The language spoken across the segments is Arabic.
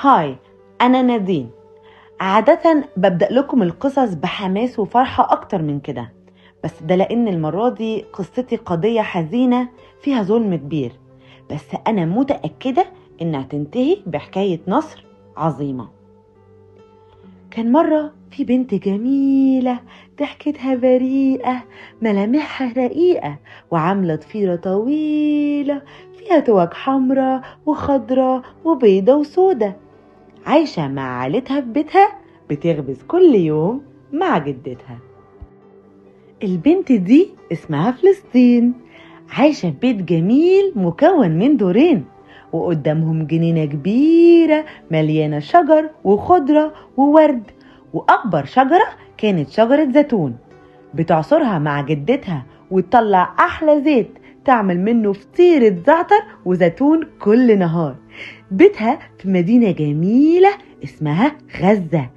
هاي أنا نادين. عادة ببدأ لكم القصص بحماس وفرحة أكتر من كده. بس ده لأن المرة دي قصتي قضية حزينة فيها ظلم كبير. بس أنا متأكدة إنها تنتهي بحكاية نصر عظيمة. كان مرة في بنت جميلة ضحكتها بريئة ملامحها رقيقة وعاملة ضفيرة طويلة فيها توج حمرا وخضرا وبيضة وسودة. عايشة مع عيلتها في بيتها بتخبز كل يوم مع جدتها. البنت دي اسمها فلسطين عايشة في بيت جميل مكون من دورين. وقدامهم جنينة كبيرة مليانة شجر وخضرة وورد. وأكبر شجرة كانت شجرة زيتون. بتعصرها مع جدتها وتطلع أحلى زيت تعمل منه فطيرة زعتر وزيتون كل نهار. بيتها في مدينة جميلة اسمها غزة.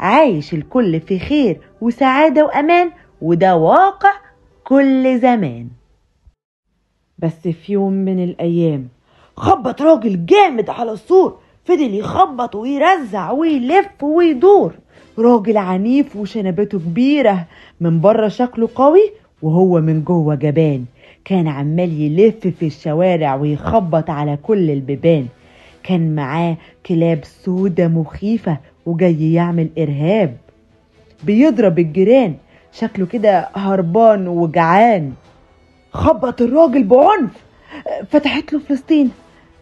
عايش الكل في خير وسعادة وأمان وده واقع كل زمان. بس في يوم من الأيام خبط راجل جامد على السور. فضل يخبط ويرزع ويلف ويدور. راجل عنيف وشنبته كبيرة. من بره شكله قوي وهو من جوه جبان. كان عمال يلف في الشوارع ويخبط على كل البيبان. كان معاه كلاب سودة مخيفة وجاي يعمل إرهاب. بيضرب الجيران. شكله كده هربان وجعان. خبط الراجل بعنف. فتحت له فلسطين.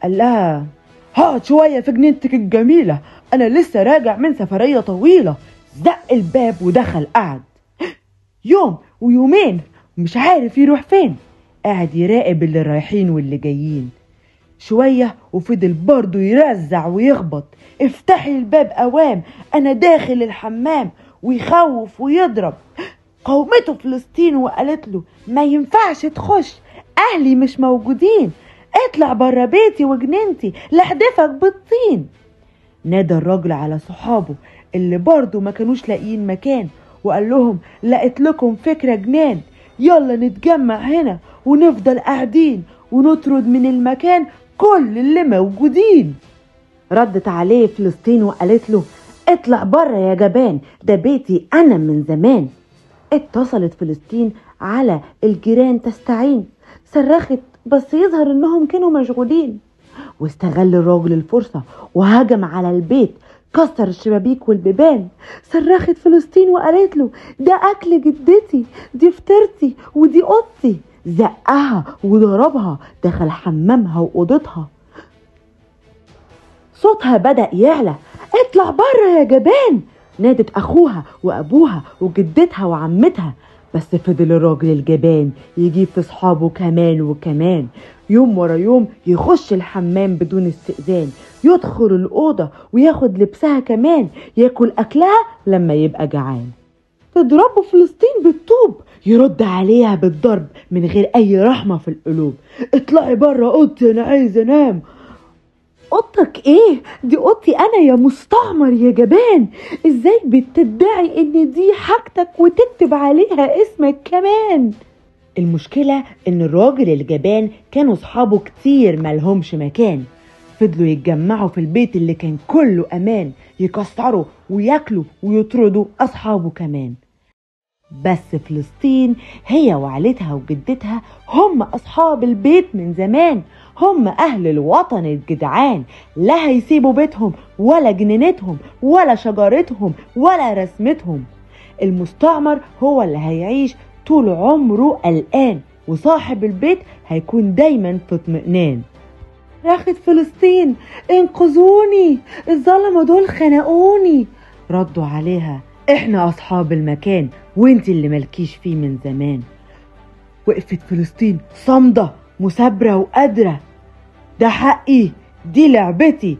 قال لها هقعد شوية في جنينتك الجميلة أنا لسه راجع من سفرية طويلة. زق الباب ودخل قعد. يوم ويومين مش عارف يروح فين. قاعد يراقب اللي رايحين واللي جايين. شوية وفضل برضه يرزع ويخبط. افتحي الباب أوام أنا داخل الحمام ويخوف ويضرب. قومته فلسطين وقالت له ما ينفعش تخش. أهلي مش موجودين. اطلع برا بيتي وجنينتي لحدفك بالطين. نادى الراجل على صحابه اللي برضه ما كانوش لاقيين مكان وقال لهم لقيت لكم فكرة جنان. يلا نتجمع هنا ونفضل قاعدين ونطرد من المكان كل اللي موجودين. ردت عليه فلسطين وقالت له اطلع بره يا جبان ده بيتي أنا من زمان. اتصلت فلسطين على الجيران تستعين. صرخت بس يظهر إنهم كانوا مشغولين. واستغل الراجل الفرصة وهجم على البيت كسر الشبابيك والبيبان. صرخت فلسطين وقالت له ده أكل جدتي دي فطرتي ودي اوضتي زقها وضربها دخل حمامها وأوضتها. صوتها بدأ يعلى. اطلع بره يا جبان. نادت أخوها وأبوها وجدتها وعمتها. بس فضل الراجل الجبان يجيب في صحابه كمان وكمان. يوم ورا يوم يخش الحمام بدون استئذان يدخل الأوضة وياخد لبسها كمان ياكل أكلها لما يبقى جعان. تضربه فلسطين بالطوب يرد عليها بالضرب من غير أي رحمة في القلوب. اطلعي بره أوضتي أنا عايز أنام. اوضتك إيه؟ دي اوضتي أنا يا مستعمر يا جبان. إزاي بتدعي إن دي حاجتك وتكتب عليها اسمك كمان؟ المشكلة إن الراجل الجبان كانوا صحابه كتير ملهمش مكان. فضلوا يتجمعوا في البيت اللي كان كله أمان يكسروا وياكلوا ويطردوا أصحابه كمان. بس فلسطين هي وعيلتها وجدتها هم أصحاب البيت من زمان. هم أهل الوطن الجدعان. لا هيسيبوا بيتهم ولا جنينتهم ولا شجرتهم ولا رسمتهم. المستعمر هو اللي هيعيش طول عمره قلقان وصاحب البيت هيكون دايما في اطمئنان. راخت فلسطين انقذوني! الظلمة دول خنقوني! ردوا عليها. إحنا أصحاب المكان وانت اللي ملكيش فيه من زمان. وقفت فلسطين صامدة مثابرة وقادرة. ده حقي دي لعبتي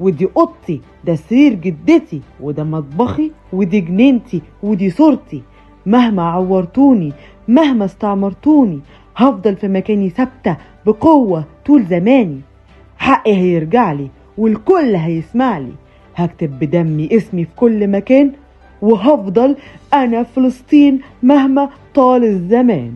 ودي أوضتي ده سرير جدتي وده مطبخي ودي جنينتي ودي صورتي. مهما عورتوني مهما استعمرتوني هفضل في مكاني ثابتة بقوة طول زماني. حقي هيرجع لي والكل هيسمع لي. هكتب بدمي اسمي في كل مكان وهفضل أنا فلسطين مهما طال الزمان.